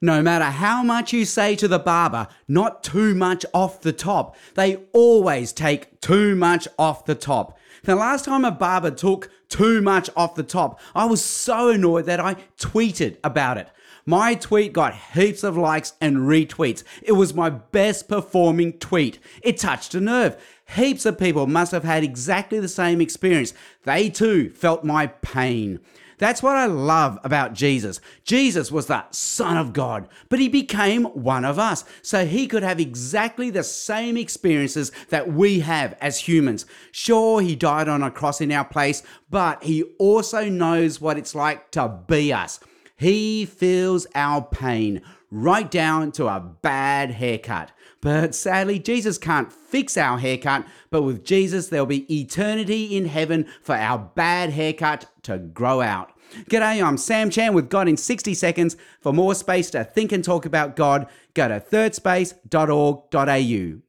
No matter how much you say to the barber, not too much off the top, they always take too much off the top. The last time a barber took too much off the top, I was so annoyed that I tweeted about it. My tweet got heaps of likes and retweets. It was my best performing tweet. It touched a nerve. Heaps of people must have had exactly the same experience. They too felt my pain. That's what I love about Jesus. Jesus was the Son of God, but he became one of us so he could have exactly the same experiences that we have as humans. Sure, he died on a cross in our place, but he also knows what it's like to be us. He feels our pain right down to a bad haircut. But sadly, Jesus can't fix our haircut, but with Jesus, there'll be eternity in heaven for our bad haircut to grow out. G'day, I'm Sam Chan with God in 60 Seconds. For more space to think and talk about God, go to thirdspace.org.au.